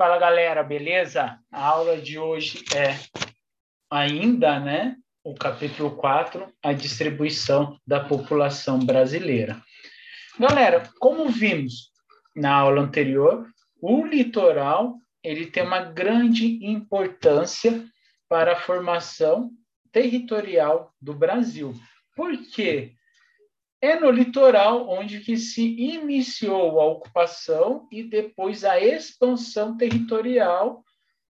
Fala galera, beleza? A aula de hoje é ainda, né? O capítulo 4, a distribuição da população brasileira. Galera, como vimos na aula anterior, o litoral ele tem uma grande importância para a formação territorial do Brasil. Por quê? É no litoral onde que se iniciou a ocupação e depois a expansão territorial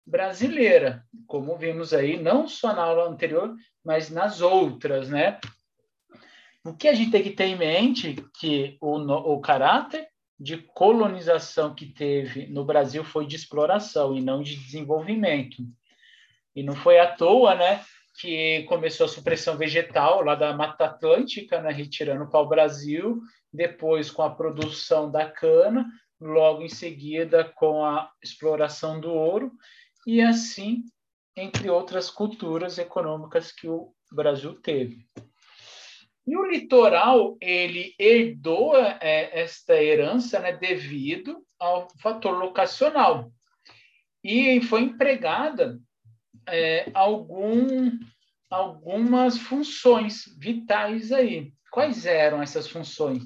brasileira, como vimos aí, não só na aula anterior, mas nas outras, né? O que a gente tem que ter em mente que o, o caráter de colonização que teve no Brasil foi de exploração e não de desenvolvimento. E não foi à toa, né, que começou a supressão vegetal lá da Mata Atlântica, né, retirando o Brasil, depois com a produção da cana, logo em seguida com a exploração do ouro, e assim, entre outras culturas econômicas que o Brasil teve. E o litoral, ele herdou é, esta herança né, devido ao fator locacional. E foi empregada é, algum, algumas funções vitais aí. Quais eram essas funções?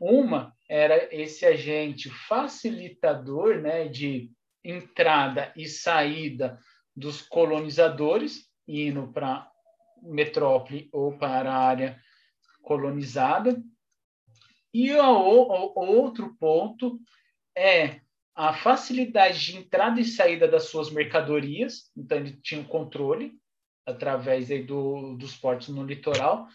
Uma era esse agente facilitador né, de entrada e saída dos colonizadores, indo para metrópole ou para a área colonizada. E o, o outro ponto é a facilidade de entrada e saída das suas mercadorias, então ele tinha um controle através aí do, dos portos no litoral.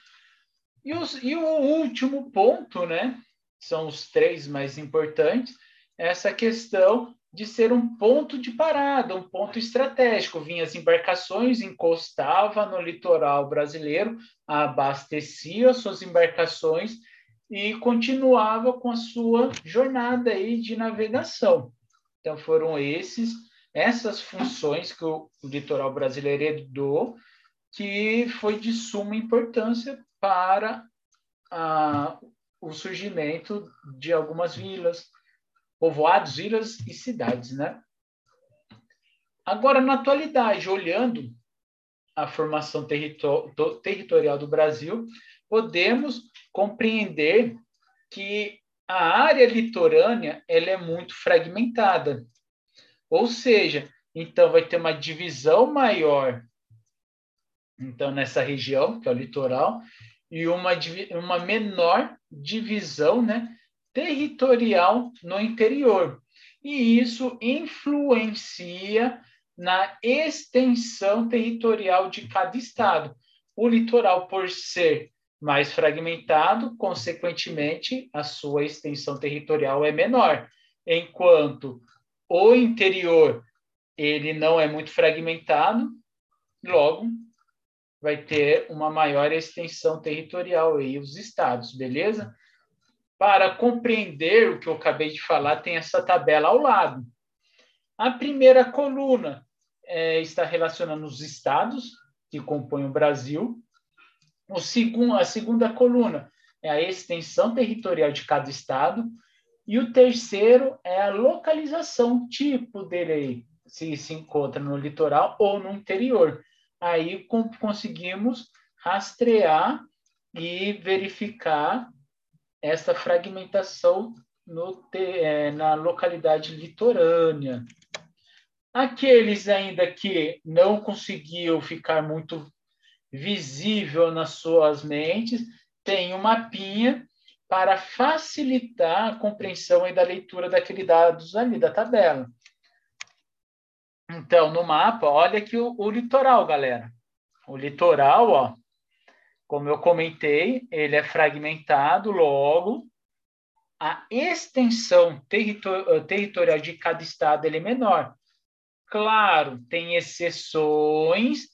E, os, e o último ponto, né, são os três mais importantes, é essa questão de ser um ponto de parada, um ponto estratégico. Vinha as embarcações, encostava no litoral brasileiro, abastecia suas embarcações e continuava com a sua jornada aí de navegação. Então foram esses essas funções que o, o litoral brasileiro herdou, que foi de suma importância para o surgimento de algumas vilas, povoados, ilhas e cidades, né? Agora, na atualidade, olhando a formação territorial do Brasil, podemos compreender que a área litorânea ela é muito fragmentada. Ou seja, então vai ter uma divisão maior então nessa região, que é o litoral, e uma, uma menor divisão né, territorial no interior. E isso influencia na extensão territorial de cada estado. O litoral, por ser mais fragmentado, consequentemente, a sua extensão territorial é menor, enquanto o interior ele não é muito fragmentado, logo vai ter uma maior extensão territorial aí os estados, beleza? Para compreender o que eu acabei de falar, tem essa tabela ao lado. A primeira coluna é, está relacionando os estados que compõem o Brasil, o segundo, a segunda coluna é a extensão territorial de cada estado. E o terceiro é a localização tipo dele se se encontra no litoral ou no interior. Aí conseguimos rastrear e verificar essa fragmentação no, é, na localidade litorânea. Aqueles ainda que não conseguiu ficar muito visível nas suas mentes, tem um mapinha para facilitar a compreensão e da leitura daqueles dados ali da tabela. Então, no mapa, olha aqui o, o litoral, galera. O litoral, ó, como eu comentei, ele é fragmentado, logo a extensão territor territorial de cada estado ele é menor. Claro, tem exceções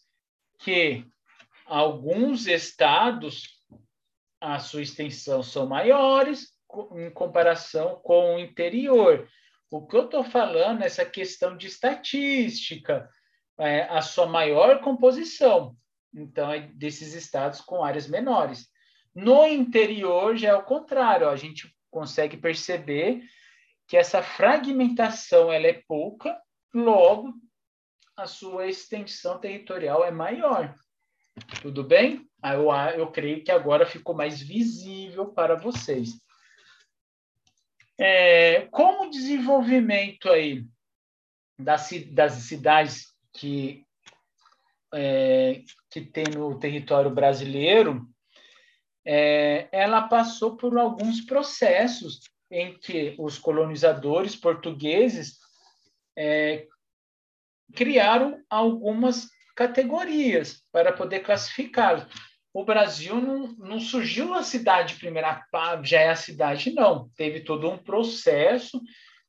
que alguns estados, a sua extensão são maiores em comparação com o interior. O que eu estou falando é essa questão de estatística, é, a sua maior composição. Então, é desses estados com áreas menores. No interior já é o contrário, ó, a gente consegue perceber que essa fragmentação ela é pouca logo a sua extensão territorial é maior. Tudo bem? Eu, eu creio que agora ficou mais visível para vocês. É, com o desenvolvimento aí das, das cidades que, é, que tem no território brasileiro, é, ela passou por alguns processos em que os colonizadores portugueses é, criaram algumas categorias para poder classificá-los. O Brasil não, não surgiu a cidade primeira, já é a cidade, não. Teve todo um processo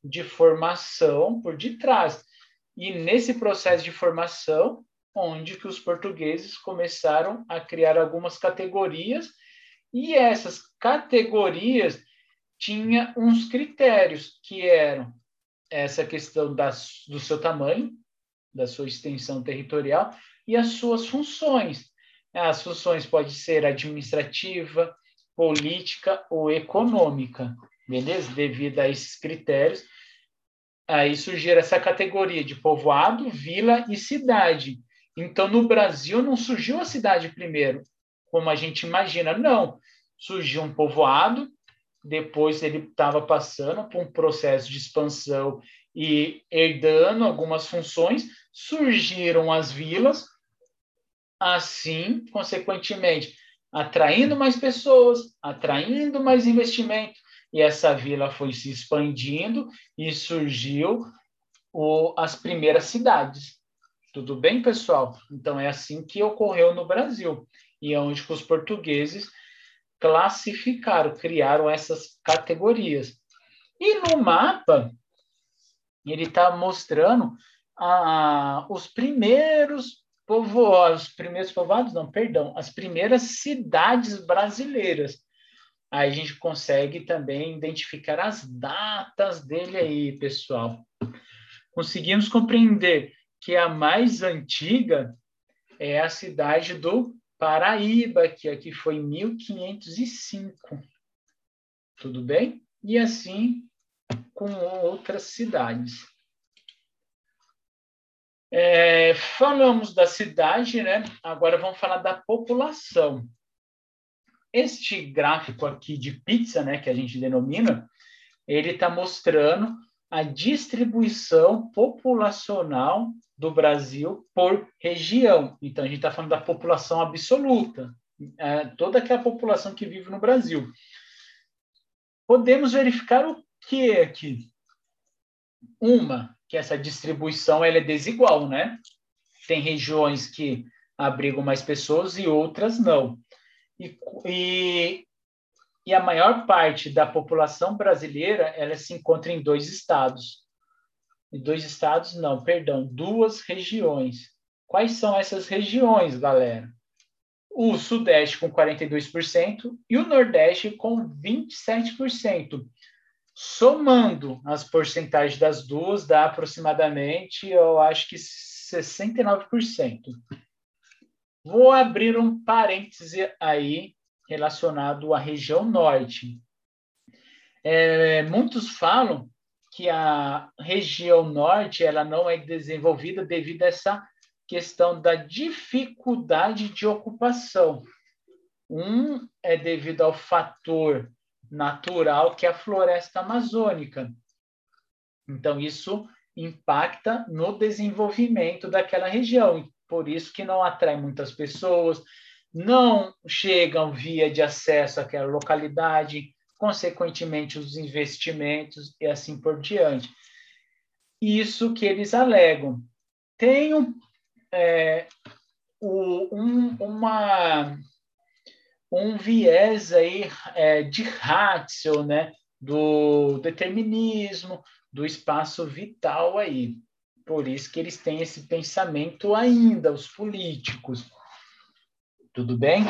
de formação por detrás. E nesse processo de formação, onde que os portugueses começaram a criar algumas categorias, e essas categorias tinha uns critérios que eram essa questão das, do seu tamanho, da sua extensão territorial e as suas funções. As funções podem ser administrativa, política ou econômica, beleza? Devido a esses critérios, aí surgiu essa categoria de povoado, vila e cidade. Então, no Brasil, não surgiu a cidade primeiro, como a gente imagina, não. Surgiu um povoado, depois ele estava passando por um processo de expansão e herdando algumas funções, surgiram as vilas, assim, consequentemente, atraindo mais pessoas, atraindo mais investimento, e essa vila foi se expandindo e surgiu o, as primeiras cidades. Tudo bem, pessoal? Então é assim que ocorreu no Brasil e é onde os portugueses classificaram, criaram essas categorias. E no mapa ele está mostrando ah, os primeiros povoados, os primeiros povoados, não, perdão, as primeiras cidades brasileiras. Aí a gente consegue também identificar as datas dele aí, pessoal. Conseguimos compreender que a mais antiga é a cidade do Paraíba, que aqui foi em 1505. Tudo bem? E assim com outras cidades. É, falamos da cidade, né? Agora vamos falar da população. Este gráfico aqui de pizza, né, que a gente denomina, ele está mostrando a distribuição populacional do Brasil por região. Então, a gente está falando da população absoluta, é, toda aquela população que vive no Brasil. Podemos verificar o que aqui? Uma, que essa distribuição ela é desigual, né? Tem regiões que abrigam mais pessoas e outras não. E, e, e a maior parte da população brasileira ela se encontra em dois estados. Em dois estados, não, perdão, duas regiões. Quais são essas regiões, galera? O Sudeste com 42% e o Nordeste com 27% somando as porcentagens das duas, dá aproximadamente, eu acho que 69%. Vou abrir um parêntese aí relacionado à região norte. É, muitos falam que a região norte ela não é desenvolvida devido a essa questão da dificuldade de ocupação. Um é devido ao fator natural que é a floresta amazônica. Então, isso impacta no desenvolvimento daquela região, por isso que não atrai muitas pessoas, não chegam via de acesso àquela localidade, consequentemente os investimentos e assim por diante. Isso que eles alegam. Tem é, um, uma um viés aí é, de Ratzel, né, do determinismo, do espaço vital aí. Por isso que eles têm esse pensamento ainda, os políticos. Tudo bem?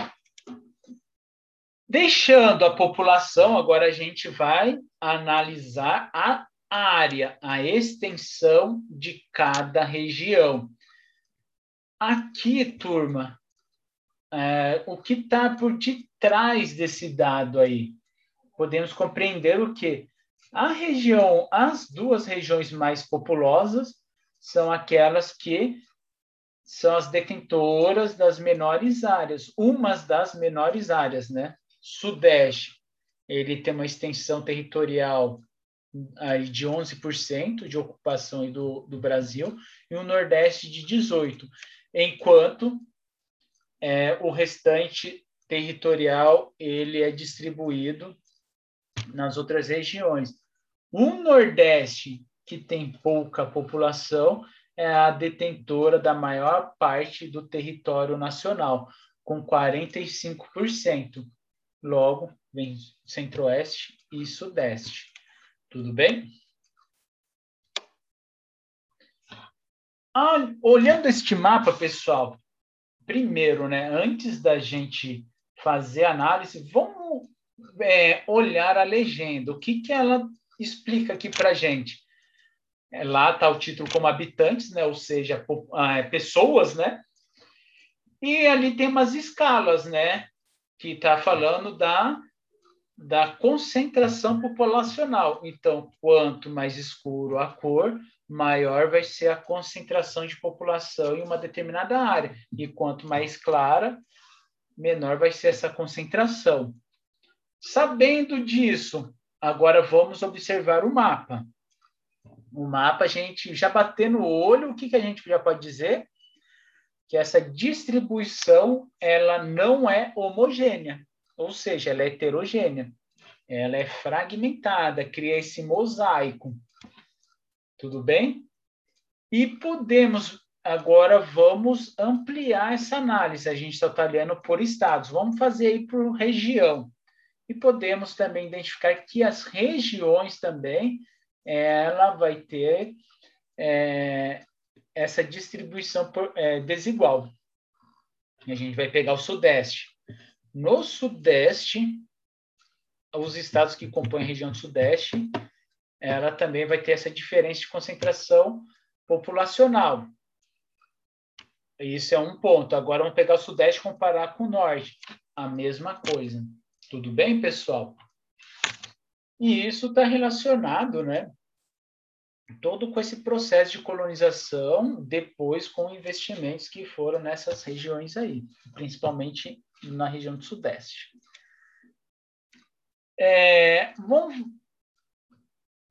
Deixando a população, agora a gente vai analisar a área, a extensão de cada região. Aqui, turma, é, o que está por detrás desse dado aí? Podemos compreender o que a região, as duas regiões mais populosas são aquelas que são as detentoras das menores áreas, umas das menores áreas, né? Sudeste, ele tem uma extensão territorial aí de 11% de ocupação do, do Brasil e o Nordeste de 18%, enquanto é, o restante territorial ele é distribuído nas outras regiões. O Nordeste, que tem pouca população, é a detentora da maior parte do território nacional, com 45%. Logo, vem Centro-Oeste e Sudeste. Tudo bem? Ah, olhando este mapa, pessoal, primeiro, né, antes da gente fazer análise, vamos é, olhar a legenda. O que, que ela explica aqui para a gente? É, lá está o título como habitantes, né, ou seja, ah, é, pessoas, né? E ali tem umas escalas, né? Que está falando da da concentração populacional. Então, quanto mais escuro a cor, maior vai ser a concentração de população em uma determinada área. E quanto mais clara, menor vai ser essa concentração. Sabendo disso, agora vamos observar o mapa. O mapa, a gente já batendo o olho, o que, que a gente já pode dizer? Que essa distribuição ela não é homogênea ou seja, ela é heterogênea, ela é fragmentada, cria esse mosaico. Tudo bem? E podemos, agora vamos ampliar essa análise. A gente está olhando por estados, vamos fazer aí por região. E podemos também identificar que as regiões também, ela vai ter é, essa distribuição por, é, desigual. A gente vai pegar o Sudeste. No Sudeste, os estados que compõem a região Sudeste, ela também vai ter essa diferença de concentração populacional. Isso é um ponto. Agora vamos pegar o Sudeste e comparar com o Norte. A mesma coisa. Tudo bem, pessoal? E isso está relacionado, né? Todo com esse processo de colonização, depois com investimentos que foram nessas regiões aí, principalmente na região do Sudeste. É, vamos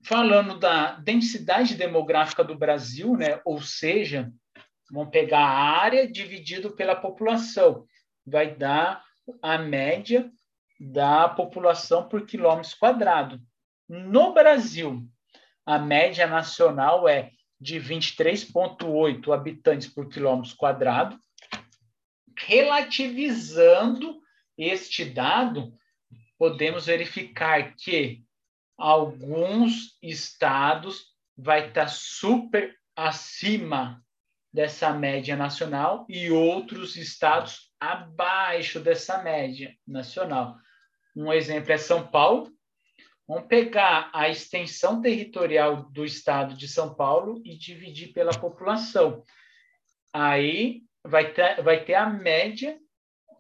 falando da densidade demográfica do Brasil, né? ou seja, vamos pegar a área dividido pela população, vai dar a média da população por quilômetro quadrado. No Brasil, a média nacional é de 23,8 habitantes por quilômetro quadrado, relativizando este dado, podemos verificar que alguns estados vai estar super acima dessa média nacional e outros estados abaixo dessa média nacional. Um exemplo é São Paulo. Vamos pegar a extensão territorial do estado de São Paulo e dividir pela população. Aí vai ter, vai ter a média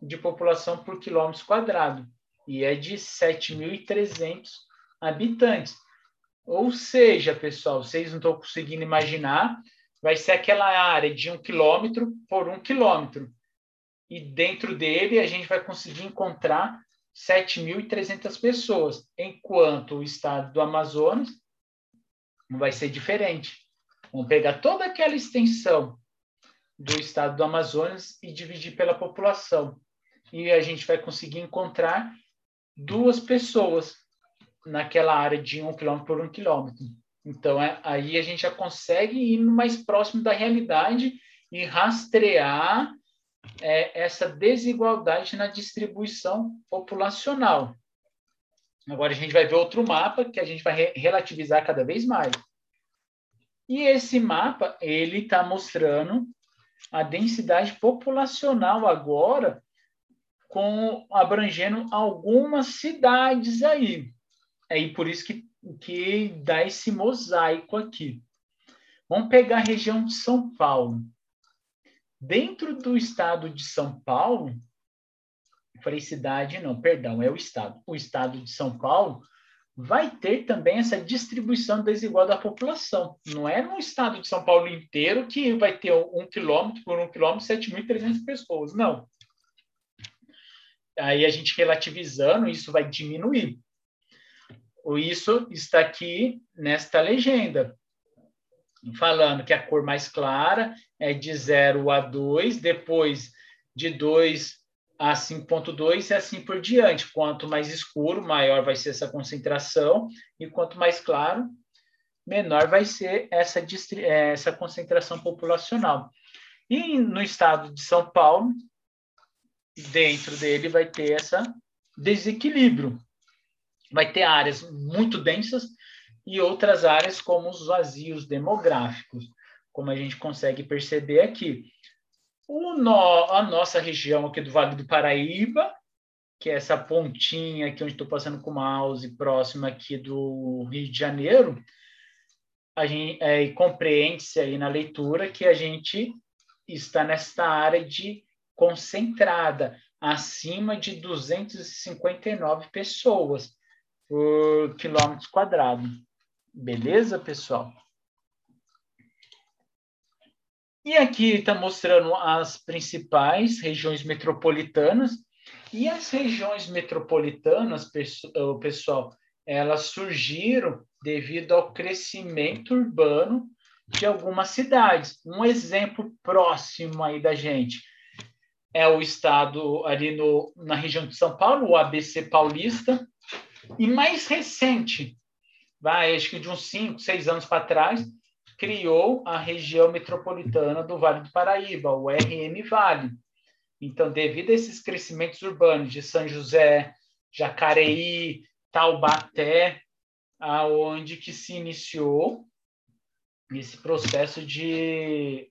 de população por quilômetro quadrado, e é de 7.300 habitantes. Ou seja, pessoal, vocês não estão conseguindo imaginar, vai ser aquela área de um quilômetro por um quilômetro. E dentro dele a gente vai conseguir encontrar 7.300 pessoas, enquanto o estado do Amazonas vai ser diferente. Vamos pegar toda aquela extensão do estado do Amazonas e dividir pela população. E a gente vai conseguir encontrar duas pessoas naquela área de um quilômetro por um quilômetro. Então, é, aí a gente já consegue ir mais próximo da realidade e rastrear é, essa desigualdade na distribuição populacional. Agora a gente vai ver outro mapa que a gente vai re relativizar cada vez mais. E esse mapa ele está mostrando a densidade populacional agora, com abrangendo algumas cidades aí. Aí por isso que, que dá esse mosaico aqui. Vamos pegar a região de São Paulo. Dentro do estado de São Paulo, falei cidade, não, perdão, é o estado. O estado de São Paulo vai ter também essa distribuição desigual da população. Não é no estado de São Paulo inteiro que vai ter um quilômetro por um quilômetro, 7.300 pessoas. Não. Aí a gente relativizando, isso vai diminuir. Isso está aqui nesta legenda, falando que a cor mais clara é de 0 a 2, depois de 2 a 5.2 e assim por diante. Quanto mais escuro, maior vai ser essa concentração, e quanto mais claro, menor vai ser essa, essa concentração populacional. E no estado de São Paulo, dentro dele vai ter esse desequilíbrio. Vai ter áreas muito densas e outras áreas como os vazios demográficos, como a gente consegue perceber aqui. No, a nossa região aqui do Vale do Paraíba, que é essa pontinha aqui onde estou passando com o mouse, próxima aqui do Rio de Janeiro, a gente é, compreende-se aí na leitura que a gente está nesta área de concentrada, acima de 259 pessoas por quilômetro quadrado. Beleza, pessoal? E aqui está mostrando as principais regiões metropolitanas. E as regiões metropolitanas, pessoal, elas surgiram devido ao crescimento urbano de algumas cidades. Um exemplo próximo aí da gente é o estado ali no, na região de São Paulo, o ABC Paulista, e mais recente, vai, acho que de uns 5, 6 anos para trás, criou a região metropolitana do Vale do Paraíba, o RN Vale. Então, devido a esses crescimentos urbanos de São José, Jacareí, Taubaté, aonde que se iniciou esse processo de,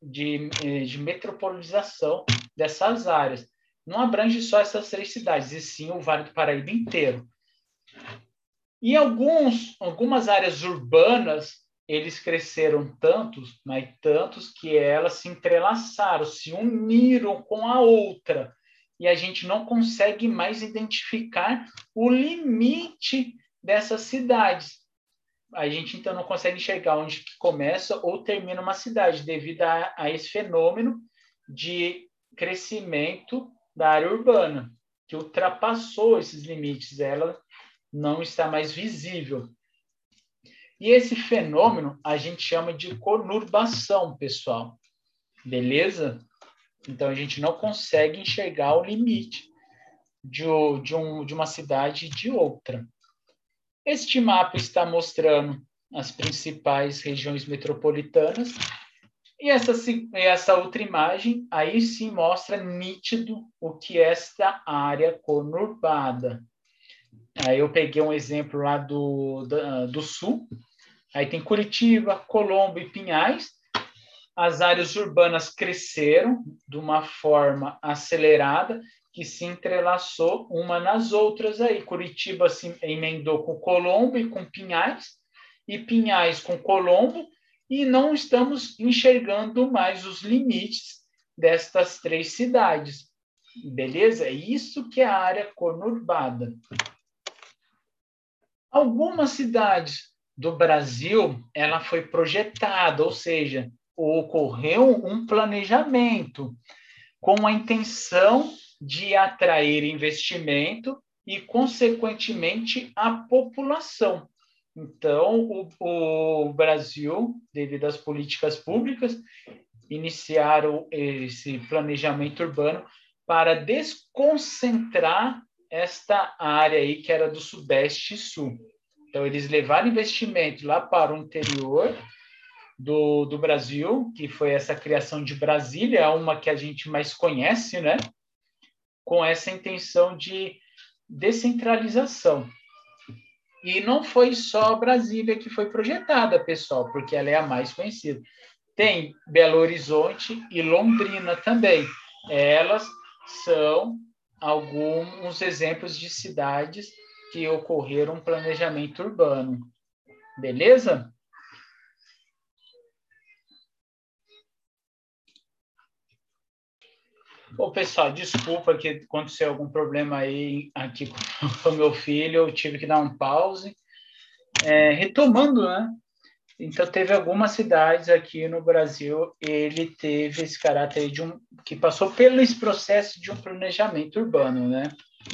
de, de metropolização dessas áreas. Não abrange só essas três cidades, e sim o Vale do Paraíba inteiro. E alguns, algumas áreas urbanas eles cresceram tantos, mas tantos que elas se entrelaçaram, se uniram com a outra. E a gente não consegue mais identificar o limite dessas cidades. A gente então não consegue enxergar onde começa ou termina uma cidade devido a, a esse fenômeno de crescimento da área urbana, que ultrapassou esses limites, ela não está mais visível. E esse fenômeno a gente chama de conurbação, pessoal. Beleza? Então a gente não consegue enxergar o limite de, de, um, de uma cidade e de outra. Este mapa está mostrando as principais regiões metropolitanas e essa, essa outra imagem aí sim mostra nítido o que é esta área conurbada. Aí eu peguei um exemplo lá do, do, do sul, aí tem Curitiba, Colombo e Pinhais. As áreas urbanas cresceram de uma forma acelerada, que se entrelaçou uma nas outras aí. Curitiba se emendou com Colombo e com Pinhais, e Pinhais com Colombo, e não estamos enxergando mais os limites destas três cidades. Beleza? É isso que é a área conurbada. Algumas cidades do Brasil, ela foi projetada, ou seja, ocorreu um planejamento com a intenção de atrair investimento e, consequentemente, a população. Então, o, o Brasil, devido às políticas públicas, iniciaram esse planejamento urbano para desconcentrar esta área aí que era do Sudeste e Sul. Então, eles levaram investimento lá para o interior do, do Brasil, que foi essa criação de Brasília, uma que a gente mais conhece, né? Com essa intenção de descentralização. E não foi só Brasília que foi projetada, pessoal, porque ela é a mais conhecida. Tem Belo Horizonte e Londrina também. Elas são alguns exemplos de cidades que ocorreram um planejamento urbano. Beleza? Ô, pessoal, desculpa que aconteceu algum problema aí aqui com o meu filho, eu tive que dar um pause. É, retomando, né? Então, teve algumas cidades aqui no Brasil, ele teve esse caráter de um, que passou pelo esse processo de um planejamento urbano, né?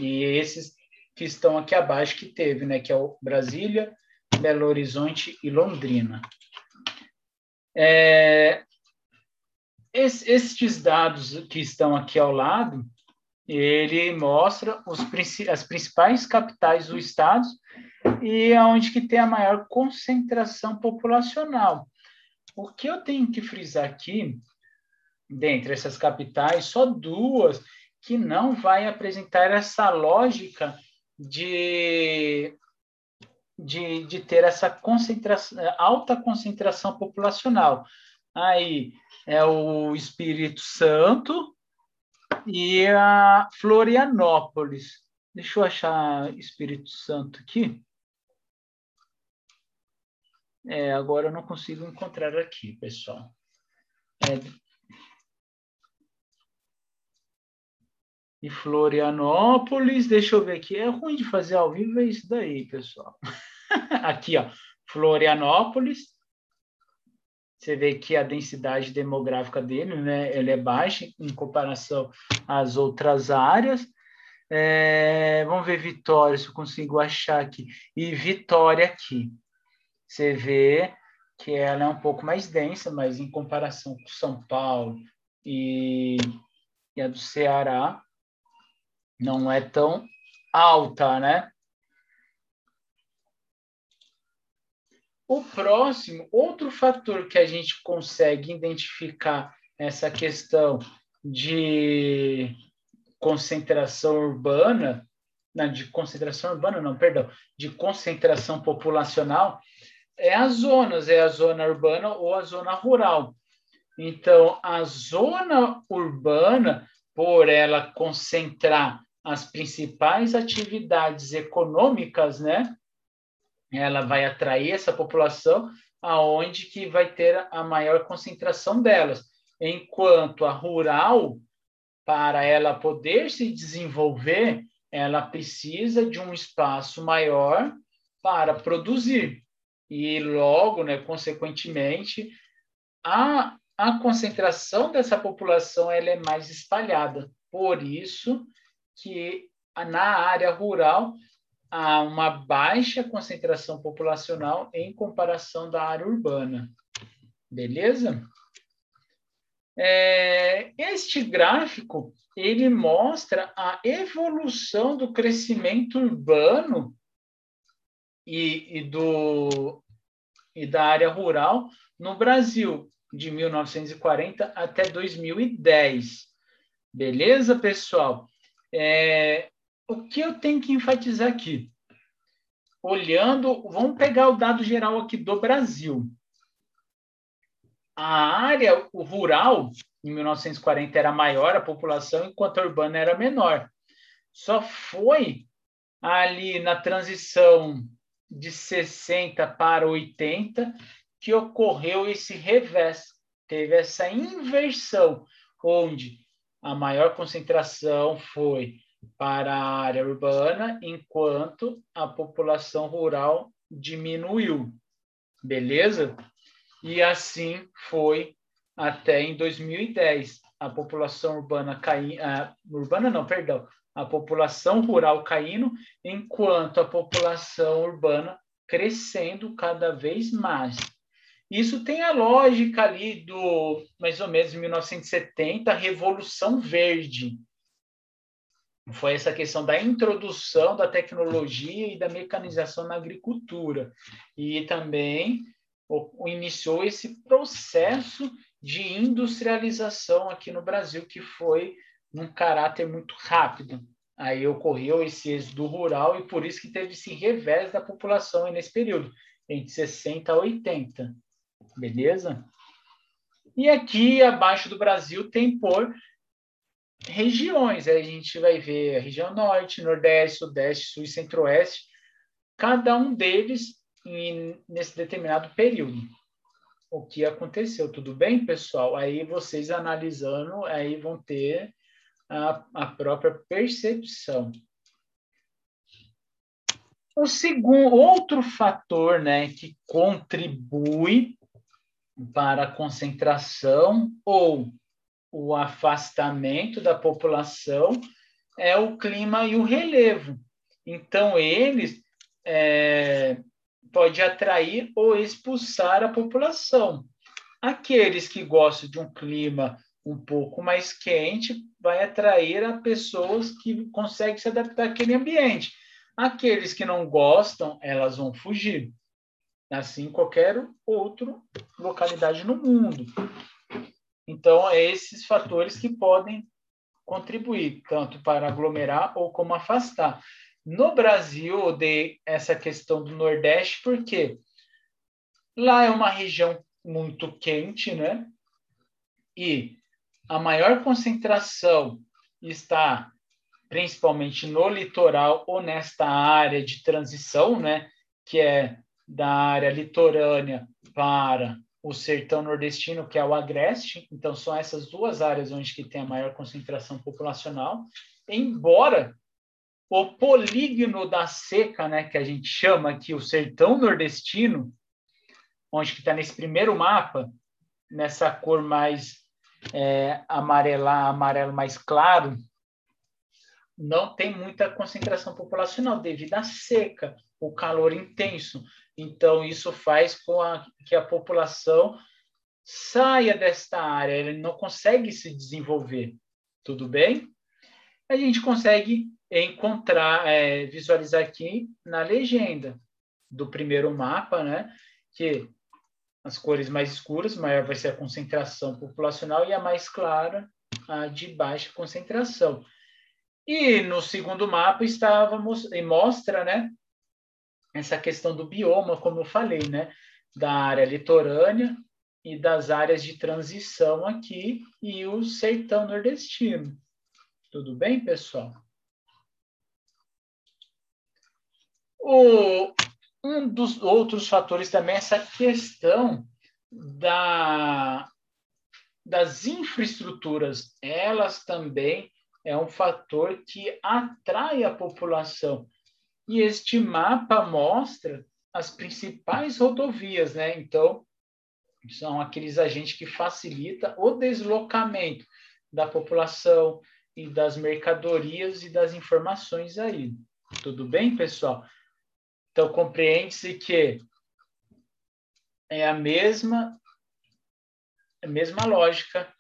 E esses que estão aqui abaixo que teve, né? Que é o Brasília, Belo Horizonte e Londrina. É, estes dados que estão aqui ao lado, ele mostra os, as principais capitais do estado e aonde que tem a maior concentração populacional. O que eu tenho que frisar aqui, dentre essas capitais, só duas que não vai apresentar essa lógica de, de, de ter essa concentração, alta concentração populacional. Aí é o Espírito Santo e a Florianópolis. Deixa eu achar Espírito Santo aqui. É, agora eu não consigo encontrar aqui, pessoal. É... E Florianópolis, deixa eu ver aqui. É ruim de fazer ao vivo, é isso daí, pessoal. aqui, ó. Florianópolis. Você vê que a densidade demográfica dele, né, ele é baixa em comparação às outras áreas. É, vamos ver Vitória, se eu consigo achar aqui. E Vitória aqui. Você vê que ela é um pouco mais densa, mas em comparação com São Paulo e, e a do Ceará, não é tão alta, né? O próximo, outro fator que a gente consegue identificar essa questão de concentração urbana, não, de concentração urbana, não, perdão, de concentração populacional, é as zonas, é a zona urbana ou a zona rural. Então, a zona urbana, por ela concentrar as principais atividades econômicas, né? Ela vai atrair essa população aonde que vai ter a maior concentração delas. Enquanto a rural para ela poder se desenvolver, ela precisa de um espaço maior para produzir. E logo, né, consequentemente, a, a concentração dessa população ela é mais espalhada. Por isso que na área rural há uma baixa concentração populacional em comparação da área urbana. Beleza? É, este gráfico ele mostra a evolução do crescimento urbano e, e, do, e da área rural no Brasil, de 1940 até 2010. Beleza, pessoal? É, o que eu tenho que enfatizar aqui? Olhando, vamos pegar o dado geral aqui do Brasil a área rural, em 1940, era maior a população, enquanto a urbana era menor. Só foi ali na transição de 60 para 80 que ocorreu esse revés, teve essa inversão, onde a maior concentração foi para a área urbana, enquanto a população rural diminuiu. Beleza? E assim foi até em 2010. A população urbana caindo, urbana não, perdão, a população rural caindo, enquanto a população urbana crescendo cada vez mais. Isso tem a lógica ali do, mais ou menos, 1970, a Revolução Verde. Foi essa questão da introdução da tecnologia e da mecanização na agricultura. E também iniciou esse processo de industrialização aqui no Brasil, que foi num caráter muito rápido. Aí ocorreu esse êxodo rural e por isso que teve esse revés da população nesse período, entre 60 a 80. Beleza? E aqui abaixo do Brasil tem por regiões. Aí a gente vai ver a região norte, nordeste, sudeste, sul e centro-oeste. Cada um deles em, nesse determinado período. O que aconteceu, tudo bem, pessoal? Aí vocês analisando, aí vão ter a, a própria percepção. O segundo, outro fator né, que contribui para a concentração ou o afastamento da população é o clima e o relevo. Então, eles é, pode atrair ou expulsar a população. Aqueles que gostam de um clima um pouco mais quente vai atrair a pessoas que conseguem se adaptar àquele ambiente. Aqueles que não gostam, elas vão fugir. Assim, qualquer outra localidade no mundo. Então, é esses fatores que podem contribuir, tanto para aglomerar ou como afastar. No Brasil, eu dei essa questão do Nordeste, porque lá é uma região muito quente, né? E a maior concentração está principalmente no litoral ou nesta área de transição, né? Que é da área litorânea para o sertão nordestino, que é o agreste. Então, são essas duas áreas onde que tem a maior concentração populacional. Embora o polígono da seca, né, que a gente chama aqui o sertão nordestino, onde que está nesse primeiro mapa, nessa cor mais é, amarela, amarelo mais claro, não tem muita concentração populacional devido à seca, o calor intenso. Então, isso faz com a, que a população saia desta área, ele não consegue se desenvolver. Tudo bem? A gente consegue encontrar, é, visualizar aqui na legenda do primeiro mapa, né, que as cores mais escuras, maior vai ser a concentração populacional e a mais clara, a de baixa concentração. E no segundo mapa estávamos e mostra, né, essa questão do bioma, como eu falei, né, da área litorânea e das áreas de transição aqui e o sertão nordestino. Tudo bem, pessoal? O, um dos outros fatores também é essa questão da, das infraestruturas. Elas também é um fator que atrai a população. E este mapa mostra as principais rodovias, né? Então, são aqueles agentes que facilitam o deslocamento da população e das mercadorias e das informações aí. Tudo bem, pessoal? Então, compreende-se que é a mesma, a mesma lógica,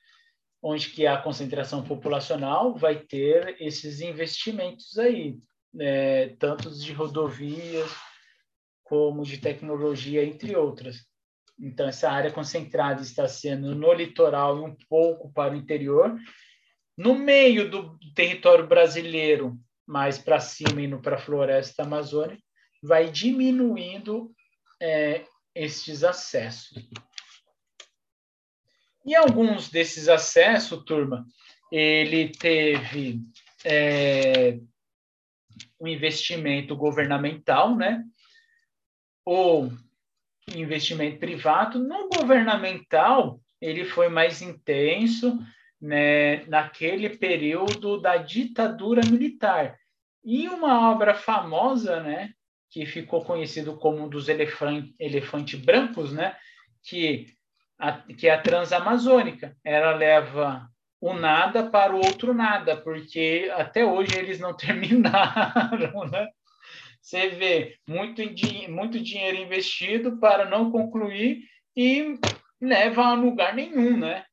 onde que a concentração populacional vai ter esses investimentos aí, né, tanto de rodovias como de tecnologia, entre outras. Então, essa área concentrada está sendo no litoral e um pouco para o interior. No meio do território brasileiro, mais para cima, indo para a floresta amazônica, vai diminuindo é, estes acessos. E alguns desses acessos, turma, ele teve é, um investimento governamental, né? Ou investimento privado. No governamental, ele foi mais intenso né, naquele período da ditadura militar. E uma obra famosa, né, que ficou conhecido como um dos elefantes elefante brancos, né? Que, a, que é a transamazônica. Ela leva o nada para o outro nada, porque até hoje eles não terminaram, né? Você vê muito, muito dinheiro investido para não concluir e leva a lugar nenhum, né?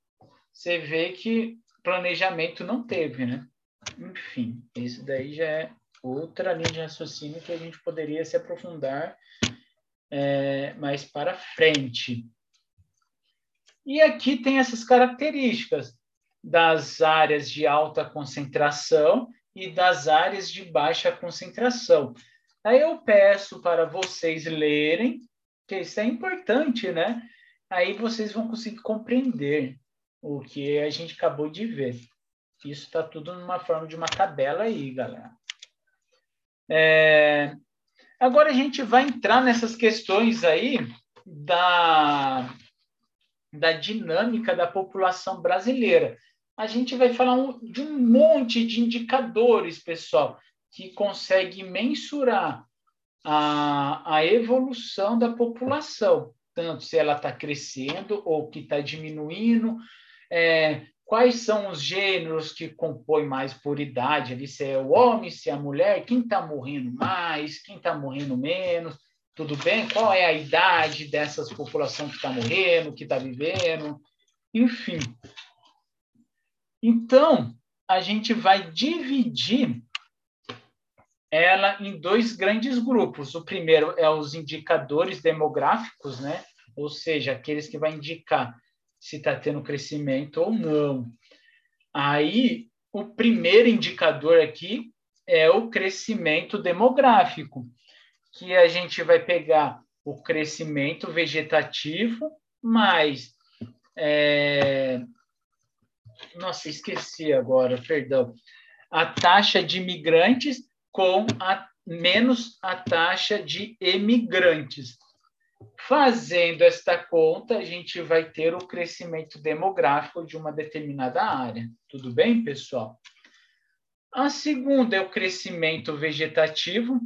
Você vê que planejamento não teve, né? Enfim, isso daí já é outra linha de raciocínio que a gente poderia se aprofundar é, mais para frente. E aqui tem essas características das áreas de alta concentração e das áreas de baixa concentração. Aí eu peço para vocês lerem, que isso é importante, né? Aí vocês vão conseguir compreender o que a gente acabou de ver. Isso está tudo numa forma de uma tabela aí, galera. É... Agora a gente vai entrar nessas questões aí da, da dinâmica da população brasileira. A gente vai falar de um monte de indicadores, pessoal, que consegue mensurar a, a evolução da população, tanto se ela está crescendo ou que está diminuindo, é, quais são os gêneros que compõem mais por idade, ali, se é o homem, se é a mulher, quem está morrendo mais, quem está morrendo menos, tudo bem? Qual é a idade dessas populações que está morrendo, que está vivendo, enfim. Então, a gente vai dividir ela em dois grandes grupos. O primeiro é os indicadores demográficos, né? Ou seja, aqueles que vai indicar se está tendo crescimento ou não. Aí, o primeiro indicador aqui é o crescimento demográfico, que a gente vai pegar o crescimento vegetativo mais. É... Nossa, esqueci agora, perdão. A taxa de imigrantes com a, menos a taxa de emigrantes. Fazendo esta conta, a gente vai ter o crescimento demográfico de uma determinada área. Tudo bem, pessoal? A segunda é o crescimento vegetativo.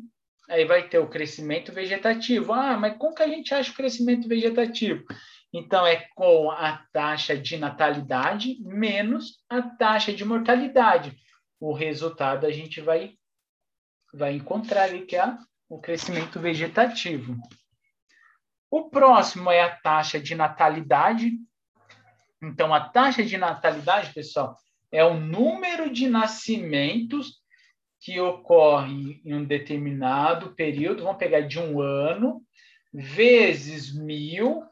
Aí vai ter o crescimento vegetativo. Ah, mas como que a gente acha o crescimento vegetativo? Então, é com a taxa de natalidade menos a taxa de mortalidade. O resultado a gente vai vai encontrar ali que é o crescimento vegetativo. O próximo é a taxa de natalidade. Então, a taxa de natalidade, pessoal, é o número de nascimentos que ocorre em um determinado período, vamos pegar de um ano, vezes mil,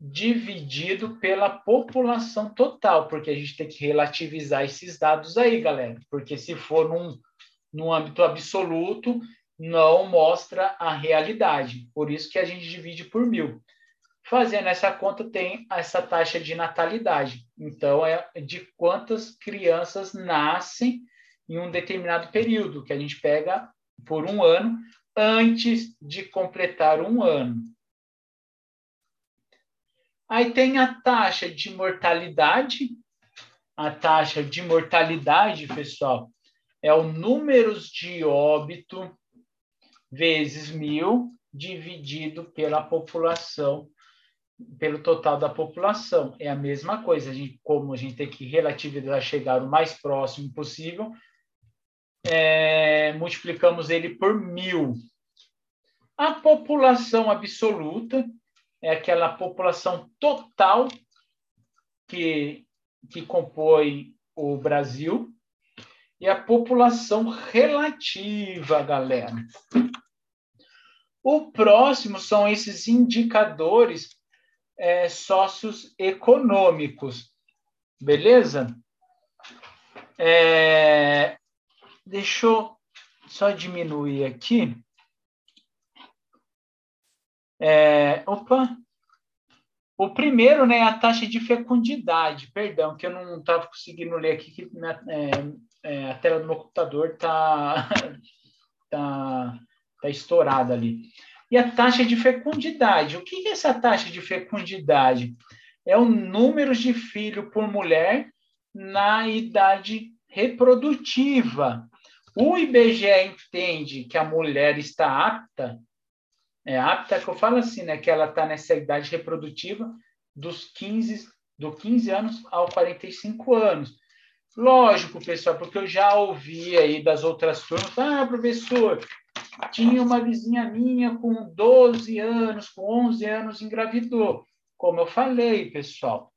dividido pela população total, porque a gente tem que relativizar esses dados aí, galera. Porque se for num no âmbito absoluto, não mostra a realidade. Por isso que a gente divide por mil. Fazendo essa conta, tem essa taxa de natalidade. Então, é de quantas crianças nascem em um determinado período, que a gente pega por um ano, antes de completar um ano. Aí tem a taxa de mortalidade. A taxa de mortalidade, pessoal, é o número de óbito vezes mil dividido pela população, pelo total da população. É a mesma coisa, a gente, como a gente tem que relativizar, chegar o mais próximo possível, é, multiplicamos ele por mil. A população absoluta é aquela população total que, que compõe o Brasil, e a população relativa, galera. O próximo são esses indicadores é, socioeconômicos, beleza? É, deixa eu só diminuir aqui. É, opa! O primeiro, né, é a taxa de fecundidade, perdão, que eu não estava conseguindo ler aqui, que é, é, a tela do meu computador está tá, tá estourada ali. E a taxa de fecundidade. O que é essa taxa de fecundidade? É o número de filho por mulher na idade reprodutiva. O IBGE entende que a mulher está apta, é apta que eu falo assim, né, que ela está nessa idade reprodutiva dos 15, do 15 anos aos 45 anos. Lógico, pessoal, porque eu já ouvi aí das outras turmas, ah, professor, tinha uma vizinha minha com 12 anos, com 11 anos, engravidou. Como eu falei, pessoal,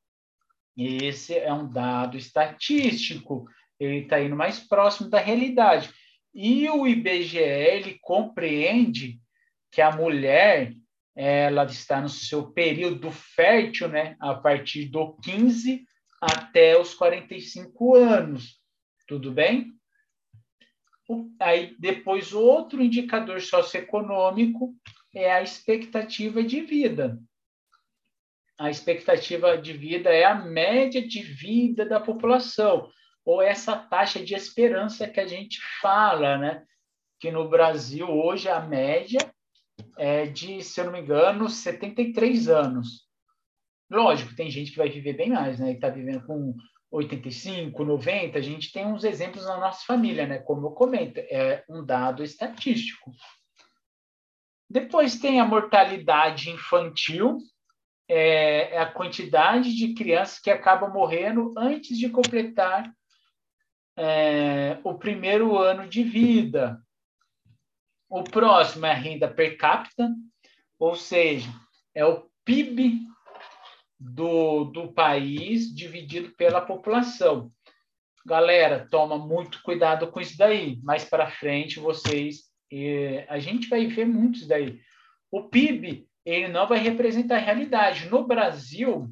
esse é um dado estatístico, ele está indo mais próximo da realidade. E o IBGE, ele compreende que a mulher, ela está no seu período fértil, né, a partir do 15 até os 45 anos. Tudo bem? Aí depois outro indicador socioeconômico é a expectativa de vida. A expectativa de vida é a média de vida da população, ou essa taxa de esperança que a gente fala, né? Que no Brasil hoje a média é de, se eu não me engano, 73 anos. Lógico, tem gente que vai viver bem mais, né? E está vivendo com 85, 90, a gente tem uns exemplos na nossa família, né? Como eu comento, é um dado estatístico. Depois tem a mortalidade infantil, é, é a quantidade de crianças que acabam morrendo antes de completar é, o primeiro ano de vida. O próximo é a renda per capita, ou seja, é o PIB do, do país dividido pela população. Galera, toma muito cuidado com isso daí. Mais para frente, vocês, eh, a gente vai ver muitos daí. O PIB, ele não vai representar a realidade. No Brasil,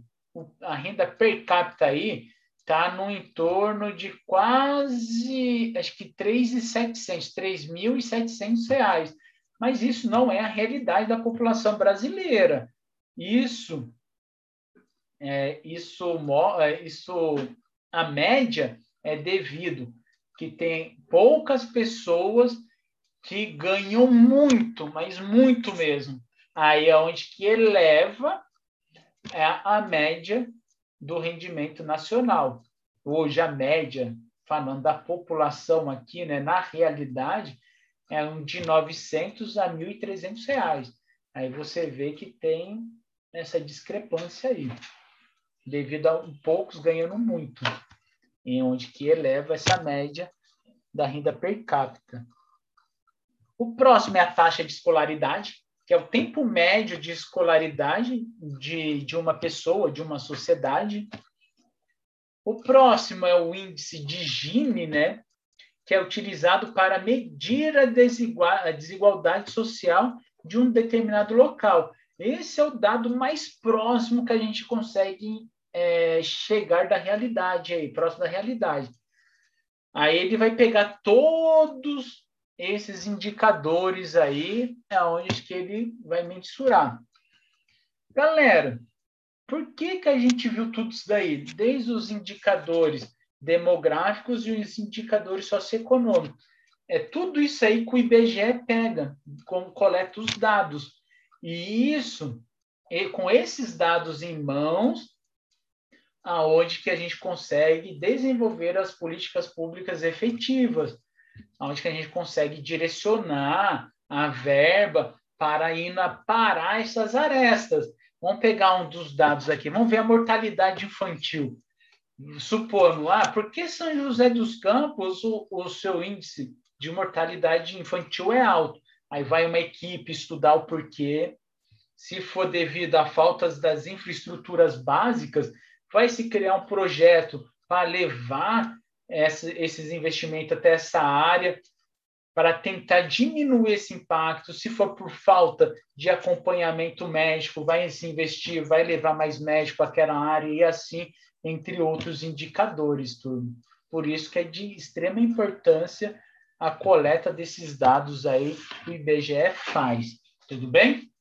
a renda per capita aí está no entorno de quase, acho que 3.700, 3.700 reais. Mas isso não é a realidade da população brasileira. Isso é, isso, é, isso, a média é devido que tem poucas pessoas que ganham muito, mas muito mesmo. Aí é onde que eleva é a média do rendimento nacional. Hoje a média, falando da população aqui, né, na realidade, é um de 900 a 1.300 reais. Aí você vê que tem essa discrepância aí devido a poucos ganhando muito, em onde que eleva essa média da renda per capita. O próximo é a taxa de escolaridade, que é o tempo médio de escolaridade de, de uma pessoa, de uma sociedade. O próximo é o índice de Gini, né, que é utilizado para medir a, a desigualdade social de um determinado local. Esse é o dado mais próximo que a gente consegue é, chegar da realidade aí, próximo da realidade. Aí ele vai pegar todos esses indicadores aí, é onde que ele vai mensurar. Galera, por que, que a gente viu tudo isso daí? Desde os indicadores demográficos e os indicadores socioeconômicos. É tudo isso aí que o IBGE pega, com, coleta os dados. E isso, e com esses dados em mãos, aonde que a gente consegue desenvolver as políticas públicas efetivas, aonde que a gente consegue direcionar a verba para ir na, parar essas arestas. Vamos pegar um dos dados aqui, vamos ver a mortalidade infantil. Supondo, ah, por que São José dos Campos o, o seu índice de mortalidade infantil é alto? Aí vai uma equipe estudar o porquê. Se for devido a faltas das infraestruturas básicas, vai se criar um projeto para levar essa, esses investimentos até essa área, para tentar diminuir esse impacto. Se for por falta de acompanhamento médico, vai se investir, vai levar mais médico àquela área e assim, entre outros indicadores, tudo. Por isso que é de extrema importância a coleta desses dados aí que o IBGE faz. Tudo bem?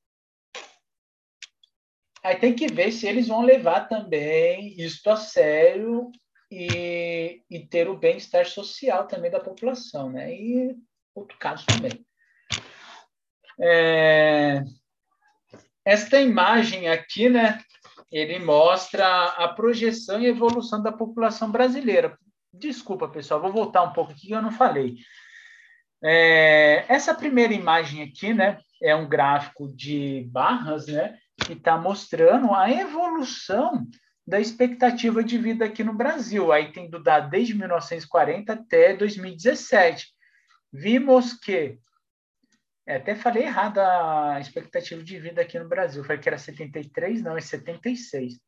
Aí tem que ver se eles vão levar também isso a sério e, e ter o bem-estar social também da população, né? E outro caso também. É, esta imagem aqui, né? Ele mostra a projeção e evolução da população brasileira. Desculpa, pessoal, vou voltar um pouco aqui que eu não falei. É, essa primeira imagem aqui, né? É um gráfico de barras, né? que está mostrando a evolução da expectativa de vida aqui no Brasil, aí tendo dado desde 1940 até 2017. Vimos que, é, até falei errado a expectativa de vida aqui no Brasil, falei que era 73, não, é 76.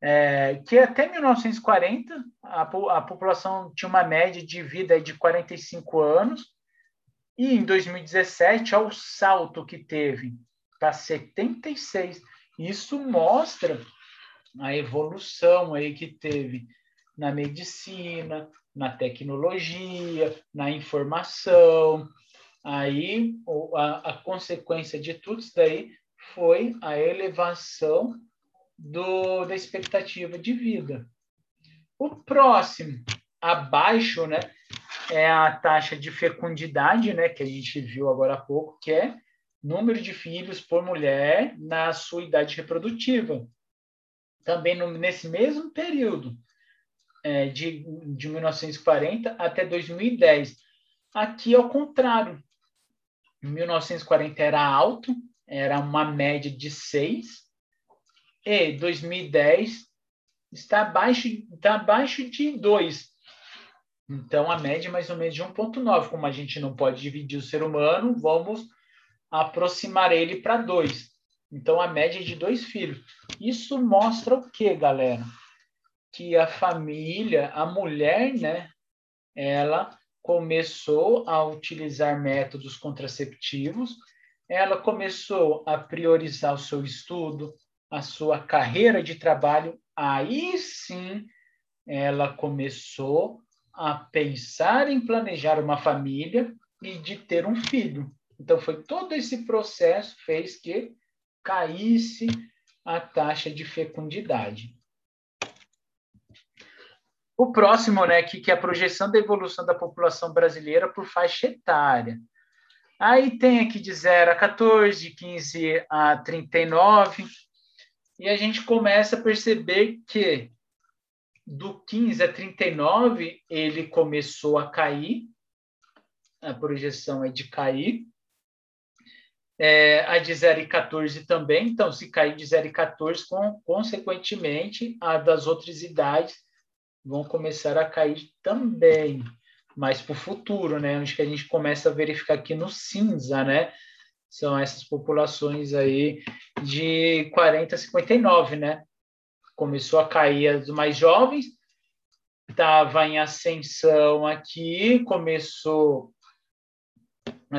É, que até 1940 a, a população tinha uma média de vida de 45 anos, e em 2017, ao salto que teve para 76. Isso mostra a evolução aí que teve na medicina, na tecnologia, na informação. Aí a, a consequência de tudo isso daí foi a elevação do, da expectativa de vida. O próximo, abaixo, né, é a taxa de fecundidade, né, que a gente viu agora há pouco, que é número de filhos por mulher na sua idade reprodutiva. Também no, nesse mesmo período, é, de, de 1940 até 2010. Aqui é o contrário. Em 1940 era alto, era uma média de 6, e 2010 está abaixo, está abaixo de 2. Então, a média é mais ou menos de 1,9. Como a gente não pode dividir o ser humano, vamos aproximar ele para 2. Então, a média é de dois filhos. Isso mostra o que, galera? Que a família, a mulher, né, ela começou a utilizar métodos contraceptivos, ela começou a priorizar o seu estudo, a sua carreira de trabalho, aí sim ela começou a pensar em planejar uma família e de ter um filho. Então foi todo esse processo fez que caísse a taxa de fecundidade. O próximo, né, que, que é a projeção da evolução da população brasileira por faixa etária. Aí tem aqui de 0 a 14, de 15 a 39, e a gente começa a perceber que do 15 a 39 ele começou a cair, a projeção é de cair. É, a de 0 e 14 também, então, se cair de 0 e 14, com, consequentemente, a das outras idades vão começar a cair também, mas para o futuro, né? Onde que a gente começa a verificar aqui no cinza, né? São essas populações aí de 40 a 59, né? Começou a cair as mais jovens, estava em ascensão aqui, começou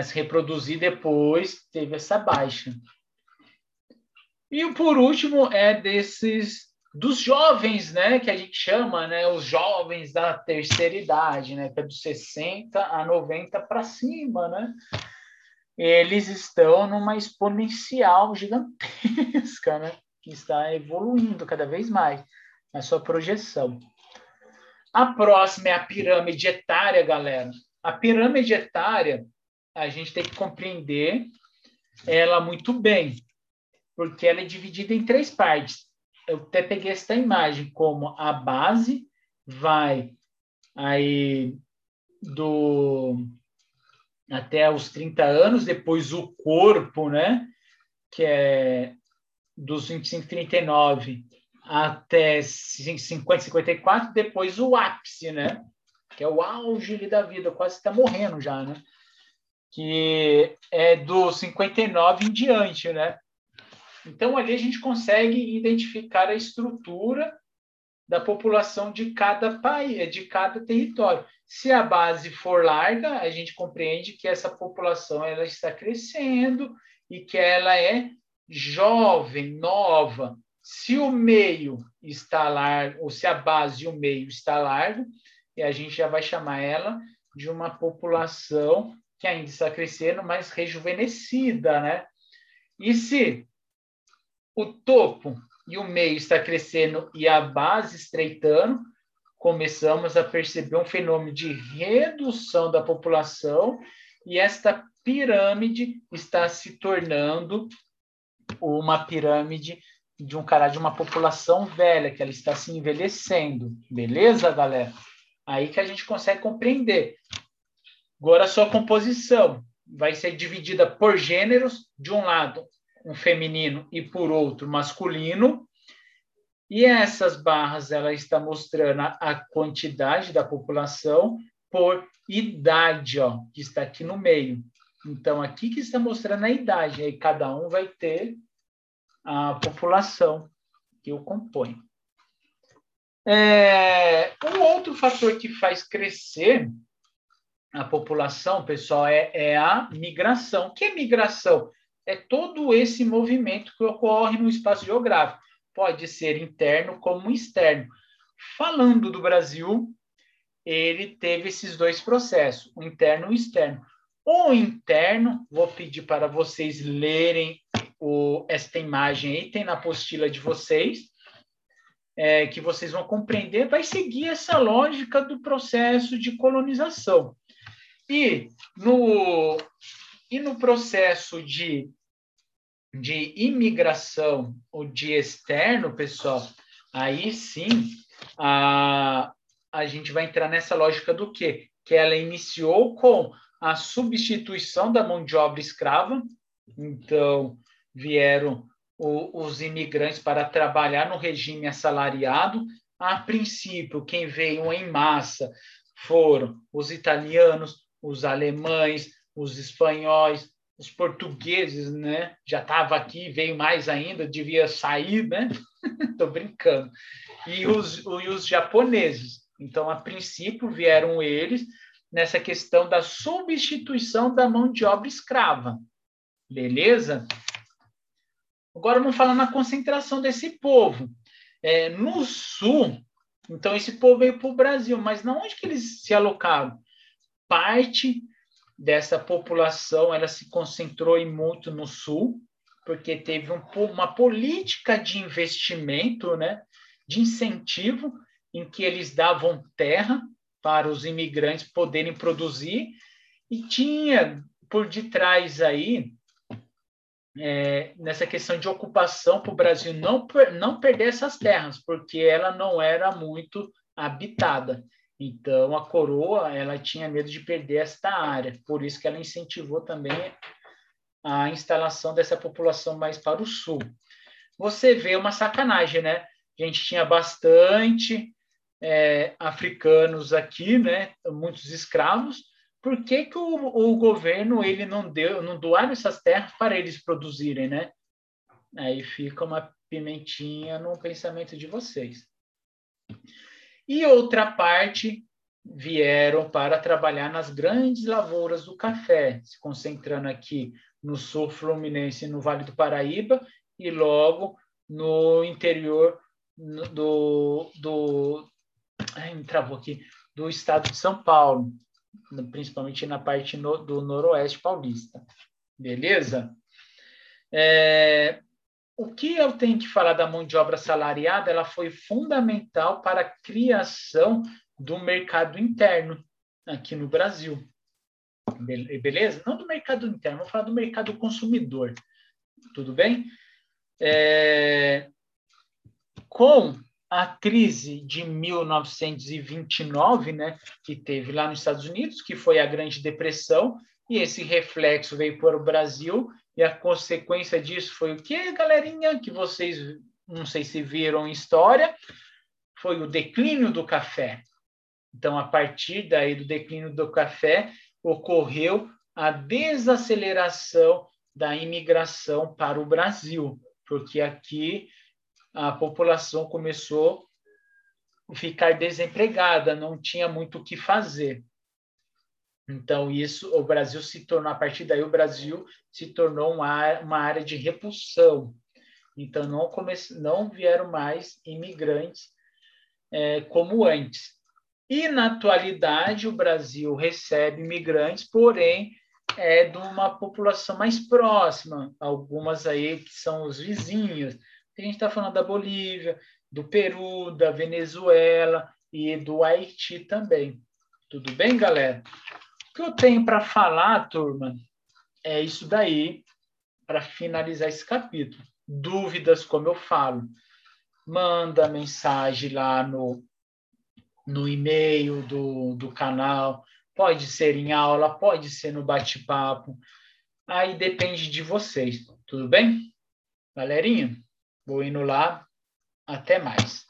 se reproduzir depois, teve essa baixa. E por último é desses dos jovens, né, que a gente chama, né, os jovens da terceira idade, né, que é dos 60 a 90 para cima, né? Eles estão numa exponencial gigantesca, né, que está evoluindo cada vez mais na sua projeção. A próxima é a pirâmide etária, galera. A pirâmide etária, a gente tem que compreender ela muito bem, porque ela é dividida em três partes. Eu até peguei esta imagem como a base vai aí do até os 30 anos, depois o corpo, né, que é dos 25, 39 até 50, 54, depois o ápice, né, que é o auge da vida, quase está morrendo já, né, que é do 59 em diante, né, então, ali a gente consegue identificar a estrutura da população de cada país, de cada território. Se a base for larga, a gente compreende que essa população ela está crescendo e que ela é jovem, nova. Se o meio está largo, ou se a base e o meio está largo, a gente já vai chamar ela de uma população que ainda está crescendo, mas rejuvenescida, né? E se o topo e o meio está crescendo e a base estreitando, começamos a perceber um fenômeno de redução da população e esta pirâmide está se tornando uma pirâmide de um cara de uma população velha, que ela está se envelhecendo. Beleza, galera? Aí que a gente consegue compreender. Agora a sua composição vai ser dividida por gêneros, de um lado um feminino e por outro masculino. E essas barras ela está mostrando a quantidade da população por idade, ó, que está aqui no meio. Então aqui que está mostrando a idade, aí cada um vai ter a população que o compõe. É, um outro fator que faz crescer a população, pessoal, é, é a migração. O que é migração? é todo esse movimento que ocorre no espaço geográfico. Pode ser interno como externo. Falando do Brasil, ele teve esses dois processos, o interno e o externo. O interno, vou pedir para vocês lerem o, esta imagem aí, tem na apostila de vocês, é, que vocês vão compreender, vai seguir essa lógica do processo de colonização. E no, e no processo de de imigração ou de externo, pessoal, aí sim a, a gente vai entrar nessa lógica do quê? Que ela iniciou com a substituição da mão de obra escrava, então vieram o, os imigrantes para trabalhar no regime assalariado. A princípio, quem veio em massa foram os italianos, os alemães, os espanhóis, os portugueses, né? Já estava aqui, veio mais ainda, devia sair, né? Estou brincando. E os, e os japoneses. Então, a princípio, vieram eles nessa questão da substituição da mão de obra escrava. Beleza? Agora vamos falar na concentração desse povo. É, no sul, então esse povo veio para o Brasil, mas na onde que eles se alocaram? Parte dessa população ela se concentrou em muito no sul, porque teve um, uma política de investimento, né, de incentivo, em que eles davam terra para os imigrantes poderem produzir, e tinha por detrás aí, é, nessa questão de ocupação, para o Brasil não, não perder essas terras, porque ela não era muito habitada. Então, a coroa ela tinha medo de perder esta área, por isso que ela incentivou também a instalação dessa população mais para o sul. Você vê uma sacanagem, né? A gente tinha bastante é, africanos aqui, né? Muitos escravos. Por que, que o, o governo ele não deu, não doaram essas terras para eles produzirem, né? Aí fica uma pimentinha no pensamento de vocês e outra parte vieram para trabalhar nas grandes lavouras do café, se concentrando aqui no sul fluminense, no Vale do Paraíba, e logo no interior do, do ai, travou aqui, do estado de São Paulo, principalmente na parte no, do noroeste paulista. Beleza? É, o que eu tenho que falar da mão de obra salariada? Ela foi fundamental para a criação do mercado interno aqui no Brasil. Beleza? Não do mercado interno, vou falar do mercado consumidor. Tudo bem? É... Com a crise de 1929, né, que teve lá nos Estados Unidos, que foi a Grande Depressão, e esse reflexo veio para o Brasil e a consequência disso foi o que, galerinha? Que vocês não sei se viram história, foi o declínio do café. Então, a partir daí do declínio do café, ocorreu a desaceleração da imigração para o Brasil, porque aqui a população começou a ficar desempregada, não tinha muito o que fazer. Então, isso, o Brasil se tornou, a partir daí, o Brasil se tornou uma, uma área de repulsão. Então, não, come, não vieram mais imigrantes é, como antes. E, na atualidade, o Brasil recebe imigrantes, porém, é de uma população mais próxima, algumas aí que são os vizinhos. A gente está falando da Bolívia, do Peru, da Venezuela e do Haiti também. Tudo bem, galera? Que eu tenho para falar, turma, é isso daí, para finalizar esse capítulo. Dúvidas, como eu falo, manda mensagem lá no, no e-mail do, do canal, pode ser em aula, pode ser no bate-papo, aí depende de vocês, tudo bem? Galerinha, vou indo lá, até mais.